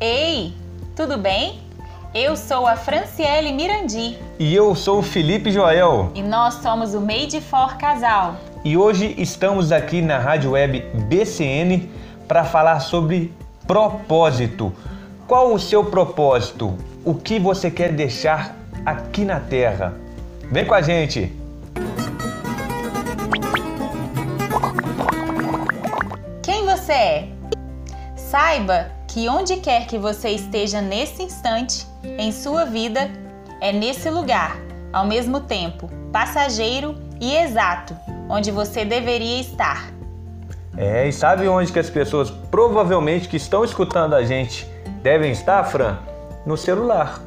Ei, tudo bem? Eu sou a Franciele Mirandi E eu sou o Felipe Joel. e nós somos o Made for Casal. E hoje estamos aqui na Rádio Web BCN para falar sobre propósito. Qual o seu propósito? O que você quer deixar aqui na Terra? Vem com a gente! Quem você é? Saiba que onde quer que você esteja nesse instante em sua vida, é nesse lugar, ao mesmo tempo, passageiro e exato, onde você deveria estar. É, e sabe onde que as pessoas provavelmente que estão escutando a gente devem estar, Fran? No celular.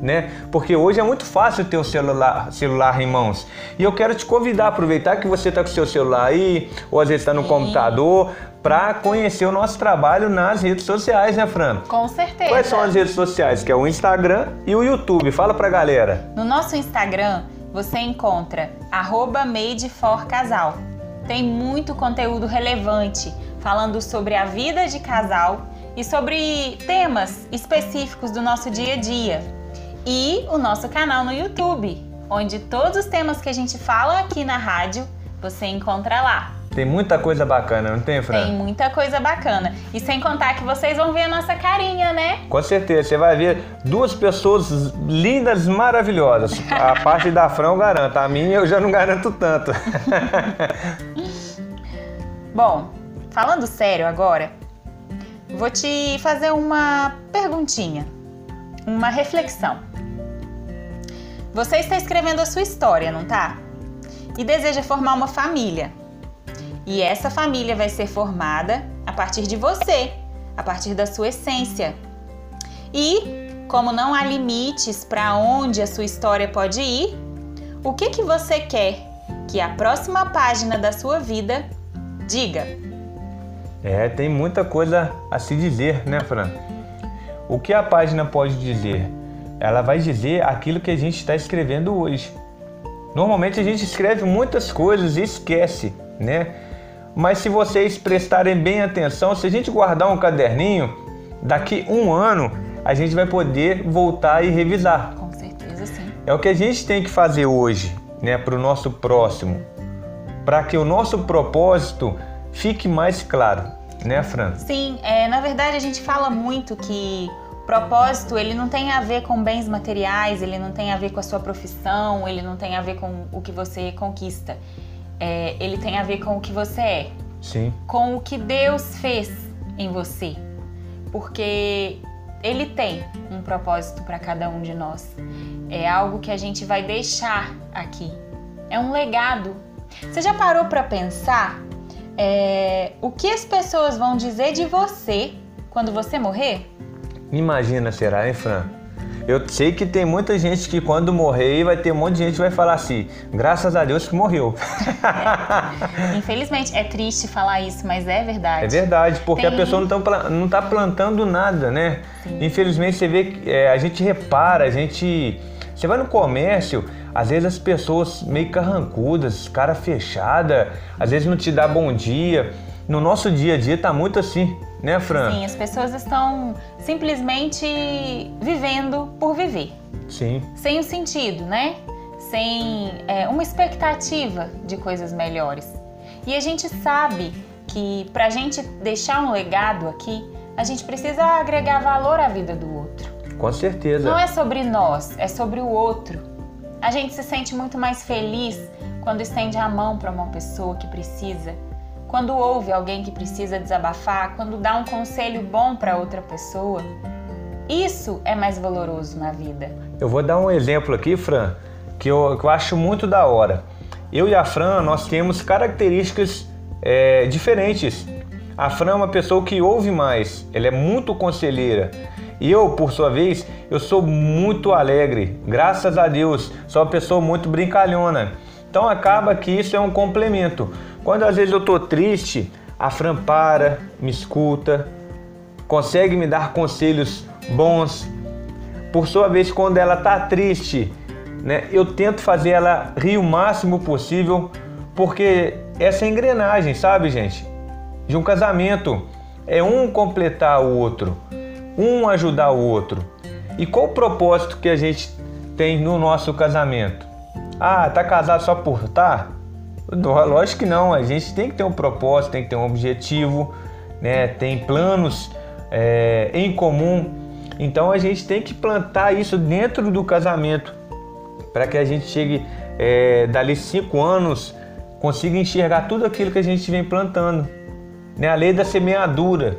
Né? Porque hoje é muito fácil ter um celular, celular em mãos. E eu quero te convidar a aproveitar que você está com o seu celular aí, ou às vezes está no Sim. computador, para conhecer o nosso trabalho nas redes sociais, né, Fran? Com certeza. Quais são as redes sociais? Que é o Instagram e o YouTube. Fala pra galera. No nosso Instagram, você encontra arroba Made for Casal. Tem muito conteúdo relevante falando sobre a vida de casal e sobre temas específicos do nosso dia a dia. E o nosso canal no YouTube, onde todos os temas que a gente fala aqui na rádio, você encontra lá. Tem muita coisa bacana, não tem, Fran? Tem muita coisa bacana. E sem contar que vocês vão ver a nossa carinha, né? Com certeza, você vai ver duas pessoas lindas, maravilhosas. A parte da Fran eu garanto, a minha eu já não garanto tanto. Bom, falando sério agora, vou te fazer uma perguntinha, uma reflexão. Você está escrevendo a sua história, não tá? E deseja formar uma família. E essa família vai ser formada a partir de você, a partir da sua essência. E, como não há limites para onde a sua história pode ir, o que que você quer que a próxima página da sua vida diga? É, tem muita coisa a se dizer, né, Fran? O que a página pode dizer? Ela vai dizer aquilo que a gente está escrevendo hoje. Normalmente a gente escreve muitas coisas e esquece, né? Mas se vocês prestarem bem atenção, se a gente guardar um caderninho, daqui um ano a gente vai poder voltar e revisar. Com certeza, sim. É o que a gente tem que fazer hoje, né, para o nosso próximo, para que o nosso propósito fique mais claro, né, Fran? Sim, é, na verdade a gente fala muito que propósito ele não tem a ver com bens materiais, ele não tem a ver com a sua profissão, ele não tem a ver com o que você conquista. É, ele tem a ver com o que você é, Sim, com o que Deus fez em você. Porque Ele tem um propósito para cada um de nós. É algo que a gente vai deixar aqui. É um legado. Você já parou para pensar é, o que as pessoas vão dizer de você quando você morrer? Imagina, será, hein, Fran? Eu sei que tem muita gente que quando morrer vai ter um monte de gente que vai falar assim, graças a Deus que morreu. Infelizmente, é triste falar isso, mas é verdade. É verdade, porque a Tem- pessoa não está tá plantando nada, né? Infelizmente você vê que é, a gente repara, a gente. Você vai no comércio, às vezes as pessoas meio carrancudas, cara fechada, às vezes não te dá bom dia. No nosso dia a dia tá muito assim, né, Fran? Sim, as pessoas estão simplesmente vivendo por viver. Sim. sem o sentido, né? Sem é, uma expectativa de coisas melhores. E a gente sabe que para a gente deixar um legado aqui, a gente precisa agregar valor à vida do outro. Com certeza. Não é sobre nós, é sobre o outro. A gente se sente muito mais feliz quando estende a mão para uma pessoa que precisa, quando ouve alguém que precisa desabafar, quando dá um conselho bom para outra pessoa. Isso é mais valoroso na vida. Eu vou dar um exemplo aqui, Fran, que eu, que eu acho muito da hora. Eu e a Fran, nós temos características é, diferentes. A Fran é uma pessoa que ouve mais, ela é muito conselheira. E eu, por sua vez, eu sou muito alegre. Graças a Deus, sou uma pessoa muito brincalhona. Então acaba que isso é um complemento. Quando às vezes eu tô triste, a Fran para, me escuta, consegue me dar conselhos bons. Por sua vez, quando ela tá triste, né, eu tento fazer ela rir o máximo possível, porque essa é engrenagem, sabe, gente? De um casamento é um completar o outro. um ajudar o outro. E qual o propósito que a gente tem no nosso casamento? Ah, tá casado só por tá? Lógico que não, a gente tem que ter um propósito, tem que ter um objetivo, né? tem planos é, em comum. Então a gente tem que plantar isso dentro do casamento para que a gente chegue é, dali cinco anos consiga enxergar tudo aquilo que a gente vem plantando. Né? A lei da semeadura.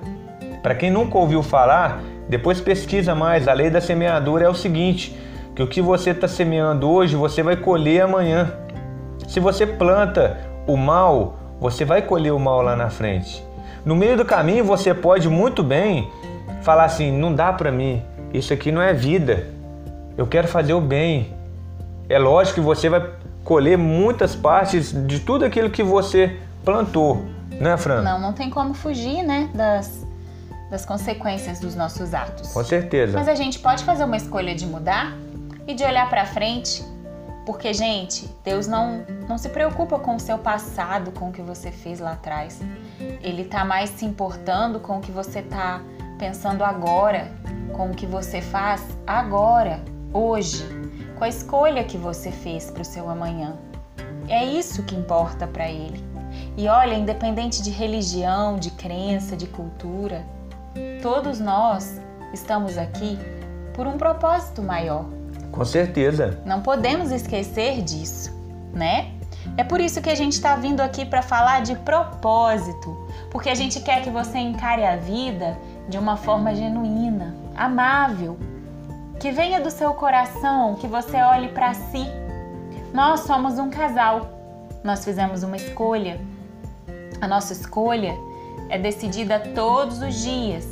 Para quem nunca ouviu falar, depois pesquisa mais. A lei da semeadura é o seguinte: que o que você está semeando hoje, você vai colher amanhã. Se você planta o mal, você vai colher o mal lá na frente. No meio do caminho, você pode muito bem falar assim: não dá para mim, isso aqui não é vida. Eu quero fazer o bem. É lógico que você vai colher muitas partes de tudo aquilo que você plantou, né, Fran? Não, não tem como fugir, né, das, das consequências dos nossos atos. Com certeza. Mas a gente pode fazer uma escolha de mudar e de olhar para frente, porque gente, Deus não não se preocupa com o seu passado, com o que você fez lá atrás. Ele tá mais se importando com o que você tá pensando agora, com o que você faz agora, hoje, com a escolha que você fez para o seu amanhã. É isso que importa para ele. E olha, independente de religião, de crença, de cultura, todos nós estamos aqui por um propósito maior. Com certeza. Não podemos esquecer disso, né? É por isso que a gente está vindo aqui para falar de propósito, porque a gente quer que você encare a vida de uma forma genuína, amável, que venha do seu coração, que você olhe para si. Nós somos um casal, nós fizemos uma escolha. A nossa escolha é decidida todos os dias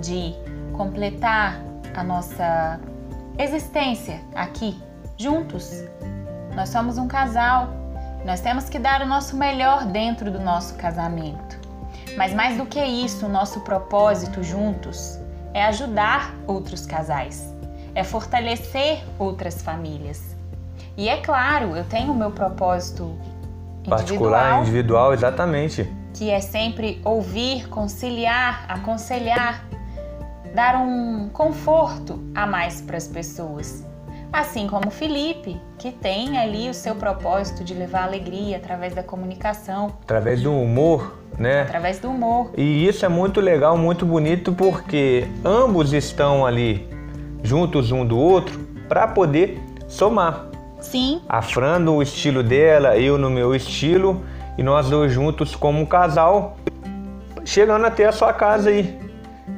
de completar a nossa existência aqui, juntos. Nós somos um casal, nós temos que dar o nosso melhor dentro do nosso casamento. Mas mais do que isso, o nosso propósito juntos é ajudar outros casais, é fortalecer outras famílias. E é claro, eu tenho o meu propósito particular, individual, individual, exatamente, que é sempre ouvir, conciliar, aconselhar, dar um conforto a mais para as pessoas. Assim como Felipe, que tem ali o seu propósito de levar alegria através da comunicação. Através do humor, né? Através do humor. E isso é muito legal, muito bonito, porque ambos estão ali juntos um do outro para poder somar. Sim. A Fran no estilo dela, eu no meu estilo, e nós dois juntos como um casal, chegando até a sua casa aí.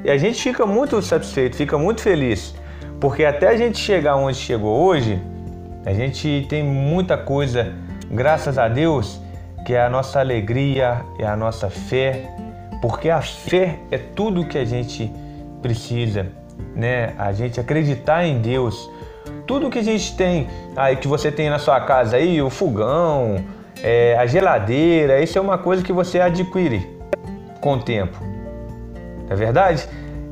E a gente fica muito satisfeito, fica muito feliz. Porque até a gente chegar onde chegou hoje, a gente tem muita coisa, graças a Deus, que é a nossa alegria, é a nossa fé, porque a fé é tudo que a gente precisa, né? A gente acreditar em Deus. Tudo que a gente tem, aí que você tem na sua casa aí, o fogão, é, a geladeira, isso é uma coisa que você adquire com o tempo. Não é verdade?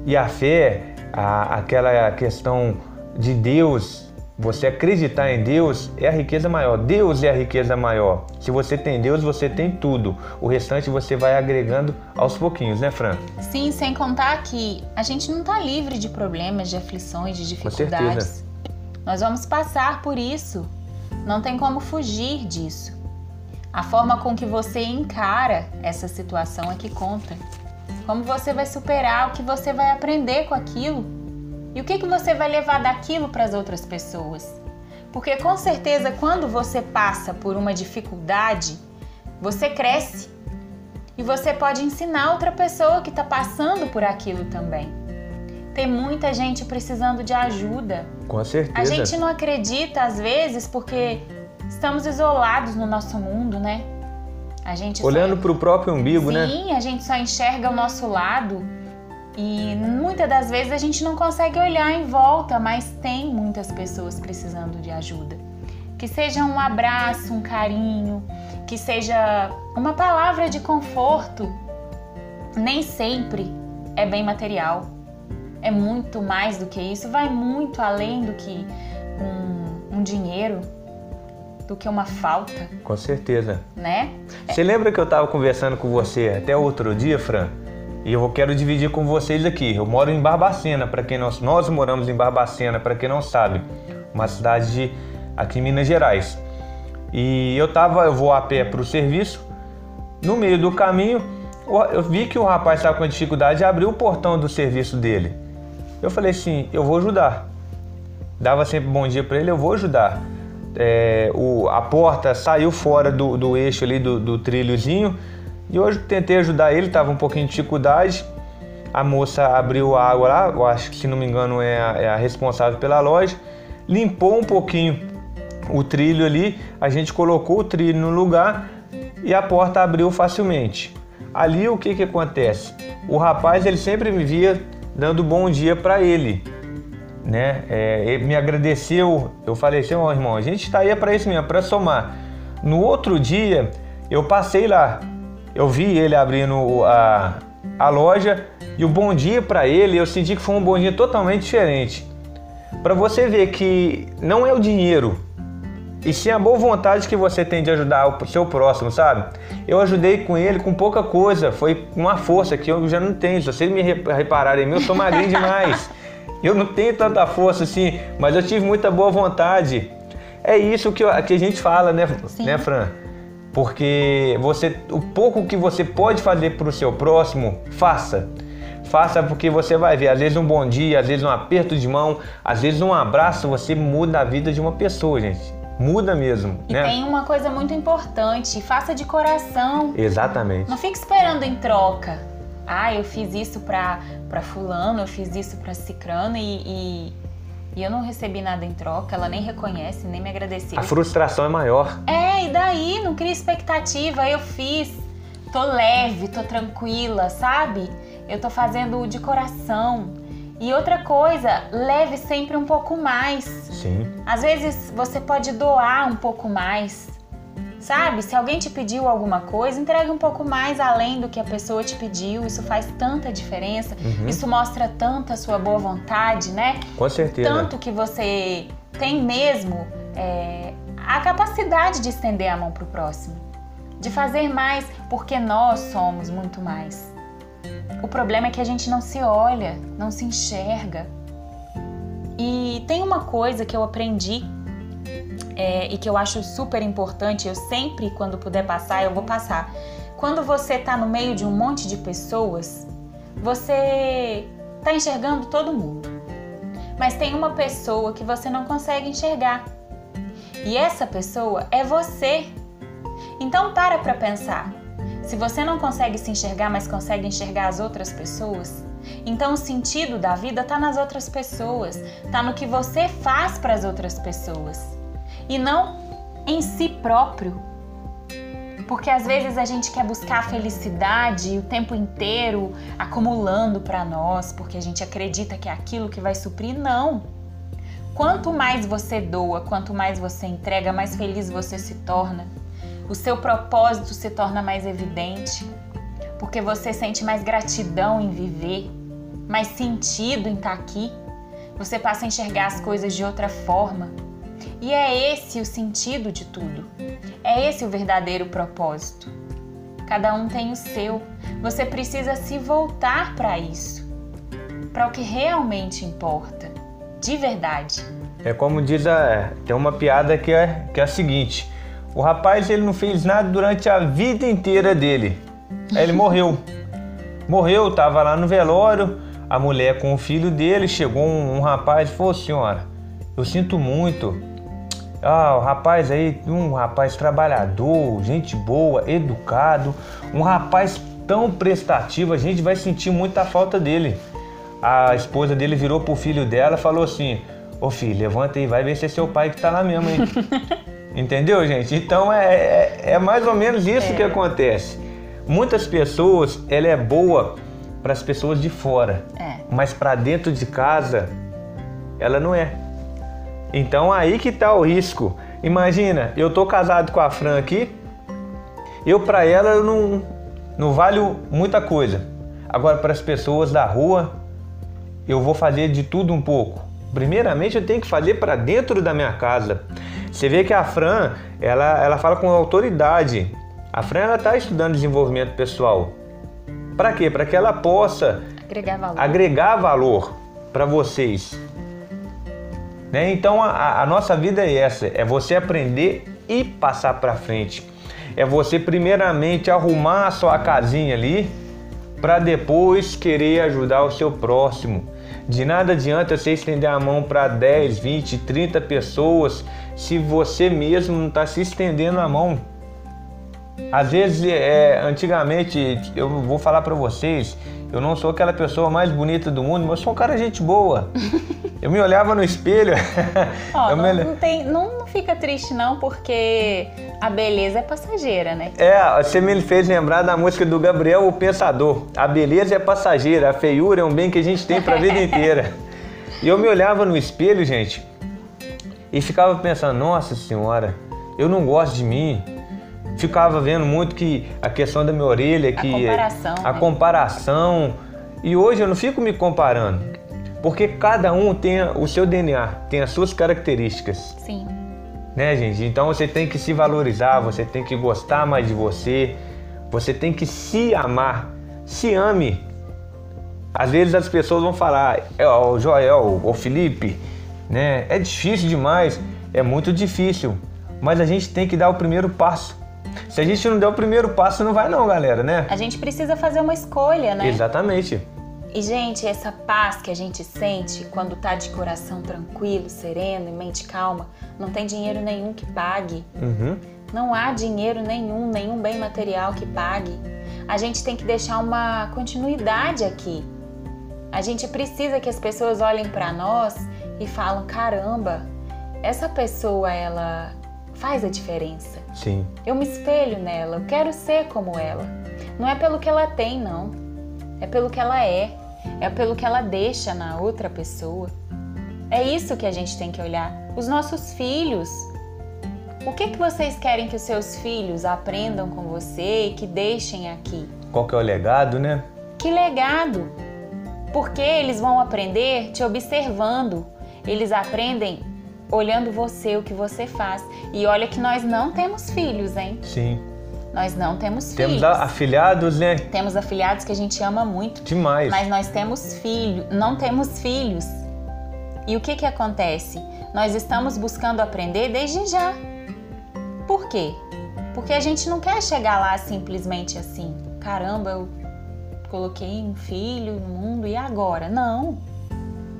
E a fé a, aquela questão de Deus, você acreditar em Deus é a riqueza maior. Deus é a riqueza maior. Se você tem Deus, você tem tudo. O restante você vai agregando aos pouquinhos, né, Fran? Sim, sem contar que a gente não está livre de problemas, de aflições, de dificuldades. Nós vamos passar por isso. Não tem como fugir disso. A forma com que você encara essa situação é que conta como você vai superar, o que você vai aprender com aquilo e o que, que você vai levar daquilo para as outras pessoas. Porque com certeza, quando você passa por uma dificuldade, você cresce e você pode ensinar outra pessoa que está passando por aquilo também. Tem muita gente precisando de ajuda. Com certeza. A gente não acredita às vezes porque estamos isolados no nosso mundo, né? A gente Olhando para o próprio umbigo, Sim, né? Sim, a gente só enxerga o nosso lado e muitas das vezes a gente não consegue olhar em volta, mas tem muitas pessoas precisando de ajuda. Que seja um abraço, um carinho, que seja uma palavra de conforto. Nem sempre é bem material. É muito mais do que isso, vai muito além do que um, um dinheiro do que uma falta. Com certeza. Né? Você é. lembra que eu estava conversando com você até outro dia, Fran? E eu quero dividir com vocês aqui. Eu moro em Barbacena, para quem nós, nós moramos em Barbacena, para quem não sabe, uma cidade de, aqui em Minas Gerais. E eu tava, eu vou a pé para o serviço. No meio do caminho, eu vi que o rapaz estava com dificuldade de abrir o portão do serviço dele. Eu falei assim, eu vou ajudar. Dava sempre bom dia para ele, eu vou ajudar. É, o, a porta saiu fora do, do eixo ali do, do trilhozinho e hoje tentei ajudar ele, estava um pouquinho de dificuldade. A moça abriu a água lá, eu acho que se não me engano é a, é a responsável pela loja, limpou um pouquinho o trilho ali, a gente colocou o trilho no lugar e a porta abriu facilmente. Ali o que que acontece? O rapaz ele sempre me via dando bom dia para ele, né? É, ele me agradeceu, eu falei assim, oh, irmão, a gente está aí para isso mesmo, para somar. No outro dia eu passei lá, eu vi ele abrindo a, a loja e o bom dia para ele, eu senti que foi um bom dia totalmente diferente. Para você ver que não é o dinheiro, e sim a boa vontade que você tem de ajudar o seu próximo, sabe? Eu ajudei com ele com pouca coisa, foi uma força que eu já não tenho. Se vocês me repararem, eu sou magrinho demais. Eu não tenho tanta força assim, mas eu tive muita boa vontade. É isso que, eu, que a gente fala, né, né, Fran? Porque você, o pouco que você pode fazer para o seu próximo, faça. Faça porque você vai ver, às vezes um bom dia, às vezes um aperto de mão, às vezes um abraço, você muda a vida de uma pessoa, gente. Muda mesmo. E né? tem uma coisa muito importante, faça de coração. Exatamente. Não fique esperando em troca. Ah, eu fiz isso para fulano, eu fiz isso para cicrano e, e e eu não recebi nada em troca, ela nem reconhece, nem me agradeceu. A frustração é maior. É, e daí? Não cria expectativa, eu fiz, tô leve, tô tranquila, sabe? Eu tô fazendo de coração. E outra coisa, leve sempre um pouco mais. Sim. Às vezes você pode doar um pouco mais. Sabe? Se alguém te pediu alguma coisa, entregue um pouco mais além do que a pessoa te pediu. Isso faz tanta diferença. Uhum. Isso mostra tanta sua boa vontade, né? Com certeza. Tanto que você tem mesmo é, a capacidade de estender a mão para o próximo, de fazer mais, porque nós somos muito mais. O problema é que a gente não se olha, não se enxerga. E tem uma coisa que eu aprendi é, e que eu acho super importante, eu sempre, quando puder passar, eu vou passar. Quando você está no meio de um monte de pessoas, você está enxergando todo mundo. Mas tem uma pessoa que você não consegue enxergar. E essa pessoa é você. Então para para pensar. Se você não consegue se enxergar, mas consegue enxergar as outras pessoas, então o sentido da vida está nas outras pessoas, está no que você faz para as outras pessoas e não em si próprio. Porque às vezes a gente quer buscar a felicidade o tempo inteiro acumulando para nós, porque a gente acredita que é aquilo que vai suprir. Não! Quanto mais você doa, quanto mais você entrega, mais feliz você se torna. O seu propósito se torna mais evidente, porque você sente mais gratidão em viver, mais sentido em estar aqui. Você passa a enxergar as coisas de outra forma. E é esse o sentido de tudo. É esse o verdadeiro propósito. Cada um tem o seu. Você precisa se voltar para isso, para o que realmente importa, de verdade. É como diz a tem uma piada que é que é a seguinte: o rapaz ele não fez nada durante a vida inteira dele. Ele morreu. Morreu, tava lá no velório, a mulher com o filho dele, chegou um, um rapaz e falou: "Senhora, eu sinto muito, ah, o rapaz aí, um rapaz trabalhador, gente boa, educado, um rapaz tão prestativo, a gente vai sentir muita falta dele. A esposa dele virou pro filho dela e falou assim: Ô filho, levanta aí, vai ver se é seu pai que tá lá mesmo, hein? Entendeu, gente? Então é, é, é mais ou menos isso é. que acontece. Muitas pessoas, ela é boa para as pessoas de fora, é. mas para dentro de casa, ela não é. Então aí que tá o risco. Imagina, eu tô casado com a Fran aqui, eu para ela eu não, não valho muita coisa. Agora para as pessoas da rua, eu vou fazer de tudo um pouco. Primeiramente eu tenho que fazer para dentro da minha casa. Você vê que a Fran, ela, ela fala com autoridade. A Fran ela tá estudando desenvolvimento pessoal. Para quê? Para que ela possa Agregar valor. agregar valor para vocês. Né? Então a, a nossa vida é essa, é você aprender e passar para frente. É você primeiramente arrumar a sua casinha ali para depois querer ajudar o seu próximo. De nada adianta você estender a mão para 10, 20, 30 pessoas se você mesmo não está se estendendo a mão. Às vezes, é, antigamente, eu vou falar para vocês, eu não sou aquela pessoa mais bonita do mundo, mas sou um cara gente boa. Eu me olhava no espelho. Ó, não, me... não, tem, não, não fica triste não, porque a beleza é passageira, né? É, você me fez lembrar da música do Gabriel, o Pensador. A beleza é passageira, a feiura é um bem que a gente tem para a vida inteira. E eu me olhava no espelho, gente, e ficava pensando, nossa senhora, eu não gosto de mim. Ficava vendo muito que a questão da minha orelha, que a comparação, a né? comparação. E hoje eu não fico me comparando, porque cada um tem o seu DNA, tem as suas características. Sim. Né, gente? Então você tem que se valorizar, você tem que gostar mais de você, você tem que se amar. Se ame. Às vezes as pessoas vão falar, é, o Joel, o Felipe, né? É difícil demais, é muito difícil, mas a gente tem que dar o primeiro passo. Se a gente não der o primeiro passo, não vai não, galera, né? A gente precisa fazer uma escolha, né? Exatamente. E, gente, essa paz que a gente sente quando tá de coração tranquilo, sereno e mente calma, não tem dinheiro nenhum que pague. Uhum. Não há dinheiro nenhum, nenhum bem material que pague. A gente tem que deixar uma continuidade aqui. A gente precisa que as pessoas olhem para nós e falam: caramba, essa pessoa ela faz a diferença. Sim. Eu me espelho nela, eu quero ser como ela. Não é pelo que ela tem, não. É pelo que ela é. É pelo que ela deixa na outra pessoa. É isso que a gente tem que olhar. Os nossos filhos. O que, que vocês querem que os seus filhos aprendam com você e que deixem aqui? Qual que é o legado, né? Que legado! Porque eles vão aprender te observando. Eles aprendem olhando você, o que você faz. E olha que nós não temos filhos, hein? Sim. Nós não temos, Temos filhos. afilhados, né? Temos afilhados que a gente ama muito, Demais. mas nós temos filho, não temos filhos. E o que que acontece? Nós estamos buscando aprender desde já. Por quê? Porque a gente não quer chegar lá simplesmente assim, caramba, eu coloquei um filho no mundo e agora? Não.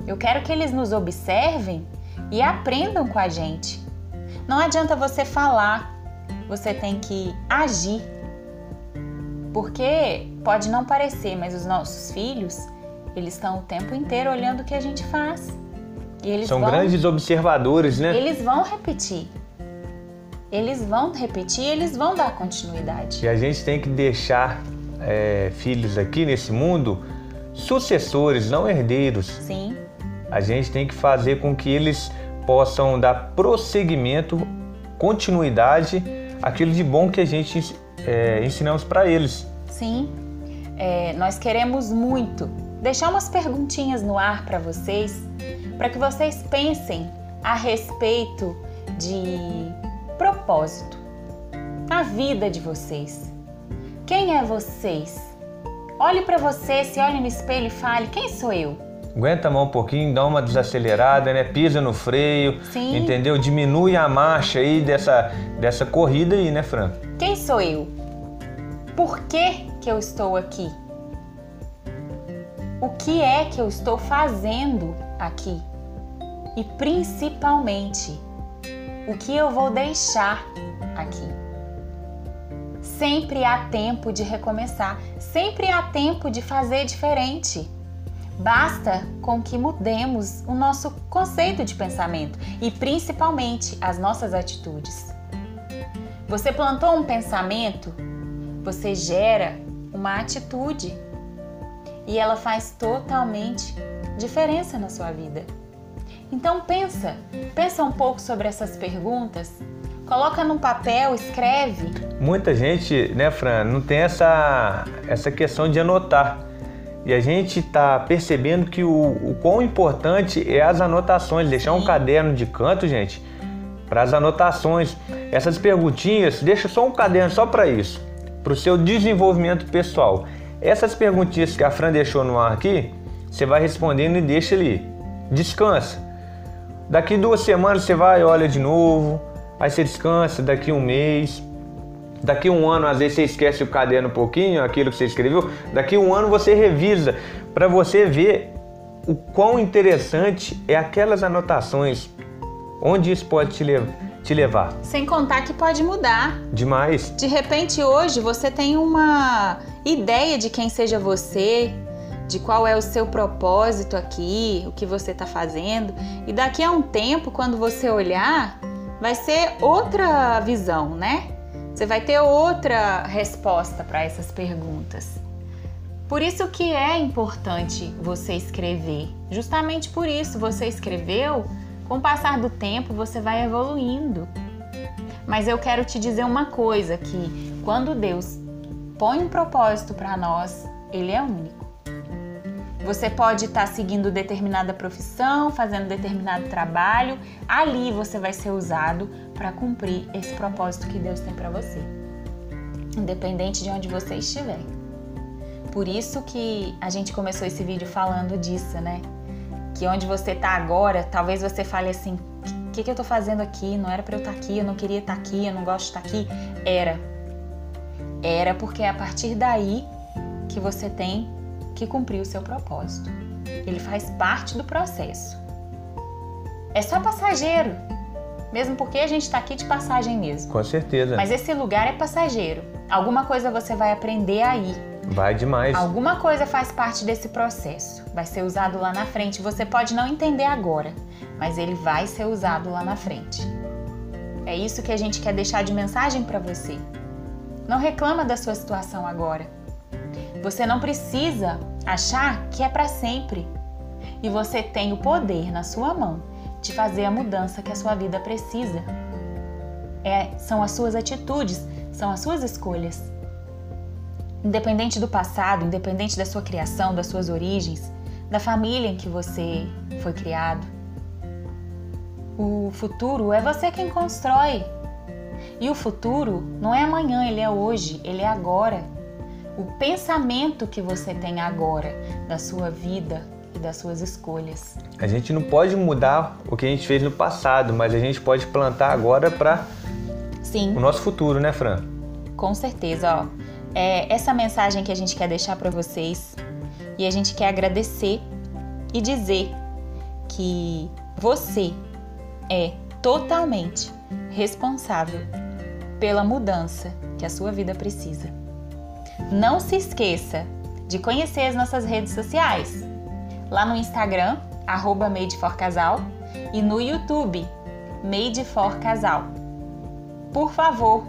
Eu quero que eles nos observem e aprendam com a gente. Não adianta você falar, você tem que agir. Porque pode não parecer, mas os nossos filhos, eles estão o tempo inteiro olhando o que a gente faz. E eles São vão, grandes observadores, né? eles vão repetir. Eles vão repetir, eles vão dar continuidade. E a gente tem que deixar é, filhos aqui nesse mundo sucessores, não herdeiros. Sim, A gente tem que fazer com que eles possam dar prosseguimento, continuidade, aquilo de bom que a gente é, ensinamos para eles. sim. É, nós queremos muito deixar umas perguntinhas no ar para vocês, para que vocês pensem a respeito de propósito na vida de vocês. Quem é vocês? Olhe para você, se olhe no espelho e fale: quem sou eu? Aguenta a mão um pouquinho, dá uma desacelerada, né? Pisa no freio, Sim. entendeu? Diminui a marcha aí dessa, dessa corrida aí, né, Fran? Quem sou eu? Por que, que eu estou aqui? O que é que eu estou fazendo aqui? E principalmente, o que eu vou deixar aqui? Sempre há tempo de recomeçar, sempre há tempo de fazer diferente. Basta com que mudemos o nosso conceito de pensamento e principalmente as nossas atitudes. Você plantou um pensamento, você gera uma atitude e ela faz totalmente diferença na sua vida. Então pensa, pensa um pouco sobre essas perguntas, coloca num papel, escreve. Muita gente, né, Fran, não tem essa, essa questão de anotar. E a gente está percebendo que o, o quão importante é as anotações, deixar um caderno de canto, gente, para as anotações. Essas perguntinhas, deixa só um caderno só para isso, para o seu desenvolvimento pessoal. Essas perguntinhas que a Fran deixou no ar aqui, você vai respondendo e deixa ali. Descansa. Daqui duas semanas você vai e olha de novo, aí você descansa, daqui um mês, daqui um ano às vezes você esquece o caderno um pouquinho, aquilo que você escreveu, daqui um ano você revisa para você ver o quão interessante é aquelas anotações, onde isso pode te, levar, te levar. Sem contar que pode mudar. Demais. De repente hoje você tem uma ideia de quem seja você, de qual é o seu propósito aqui, o que você está fazendo, e daqui a um tempo, quando você olhar, vai ser outra visão, né? Você vai ter outra resposta para essas perguntas. Por isso que é importante você escrever. Justamente por isso você escreveu, com o passar do tempo você vai evoluindo. Mas eu quero te dizer uma coisa que quando Deus põe um propósito para nós, ele é único. Você pode estar tá seguindo determinada profissão, fazendo determinado trabalho, ali você vai ser usado para cumprir esse propósito que Deus tem para você. Independente de onde você estiver. Por isso que a gente começou esse vídeo falando disso, né? Que onde você tá agora, talvez você fale assim: o que, que eu tô fazendo aqui? Não era para eu estar tá aqui, eu não queria estar tá aqui, eu não gosto de estar tá aqui. Era. Era porque é a partir daí que você tem que cumprir o seu propósito. Ele faz parte do processo. É só passageiro. Mesmo porque a gente está aqui de passagem mesmo. Com certeza. Mas esse lugar é passageiro. Alguma coisa você vai aprender aí Vai demais. Alguma coisa faz parte desse processo. Vai ser usado lá na frente. Você pode não entender agora, mas ele vai ser usado lá na frente. É isso que a gente quer deixar de mensagem para você. Não reclama da sua situação agora. Você não precisa achar que é para sempre. E você tem o poder na sua mão de fazer a mudança que a sua vida precisa. É, são as suas atitudes, são as suas escolhas. Independente do passado, independente da sua criação, das suas origens, da família em que você foi criado. O futuro é você quem constrói. E o futuro não é amanhã, ele é hoje, ele é agora. O pensamento que você tem agora da sua vida e das suas escolhas. A gente não pode mudar o que a gente fez no passado, mas a gente pode plantar agora para o nosso futuro, né, Fran? Com certeza, ó é essa mensagem que a gente quer deixar para vocês e a gente quer agradecer e dizer que você é totalmente responsável pela mudança que a sua vida precisa. Não se esqueça de conhecer as nossas redes sociais. Lá no Instagram, arroba Made for Casal, e no YouTube, Made for Casal. Por favor,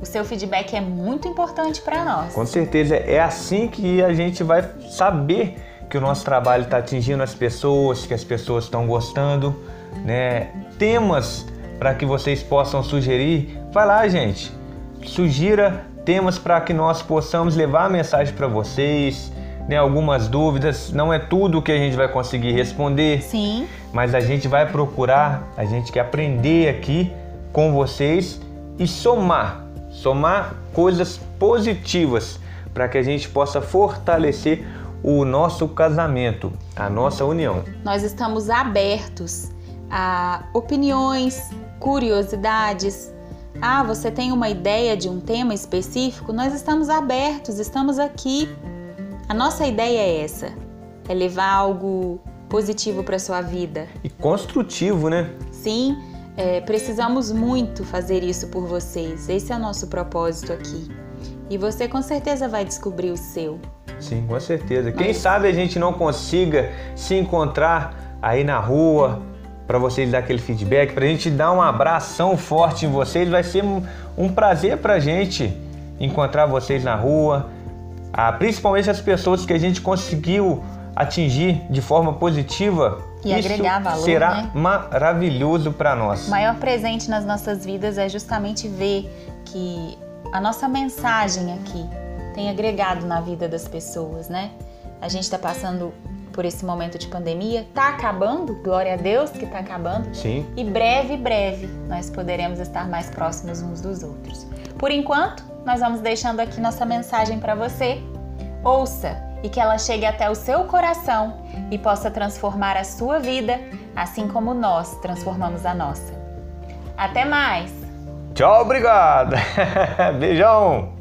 o seu feedback é muito importante para nós. Com certeza, é assim que a gente vai saber que o nosso trabalho está atingindo as pessoas, que as pessoas estão gostando, né? Temas para que vocês possam sugerir, vai lá, gente. Sugira temas para que nós possamos levar a mensagem para vocês, né? Algumas dúvidas, não é tudo que a gente vai conseguir responder. Sim. Mas a gente vai procurar, a gente quer aprender aqui com vocês e somar somar coisas positivas para que a gente possa fortalecer o nosso casamento, a nossa união. Nós estamos abertos a opiniões, curiosidades. Ah, você tem uma ideia de um tema específico? Nós estamos abertos, estamos aqui. A nossa ideia é essa: é levar algo positivo para sua vida. E construtivo, né? Sim, é, precisamos muito fazer isso por vocês. Esse é o nosso propósito aqui. E você com certeza vai descobrir o seu. Sim, com certeza. Quem sabe a gente não consiga se encontrar aí na rua para vocês dar aquele feedback, para a gente dar um abração forte em vocês. Vai ser um prazer para a gente encontrar vocês na rua, ah, principalmente as pessoas que a gente conseguiu atingir de forma positiva e Isso agregar valor. Será né? maravilhoso para nós. O maior presente nas nossas vidas é justamente ver que a nossa mensagem aqui tem agregado na vida das pessoas, né? A gente está passando por esse momento de pandemia, tá acabando, glória a Deus que tá acabando. Sim. E breve, breve nós poderemos estar mais próximos uns dos outros. Por enquanto, nós vamos deixando aqui nossa mensagem para você. Ouça e que ela chegue até o seu coração e possa transformar a sua vida, assim como nós transformamos a nossa. Até mais! Tchau, obrigado! Beijão!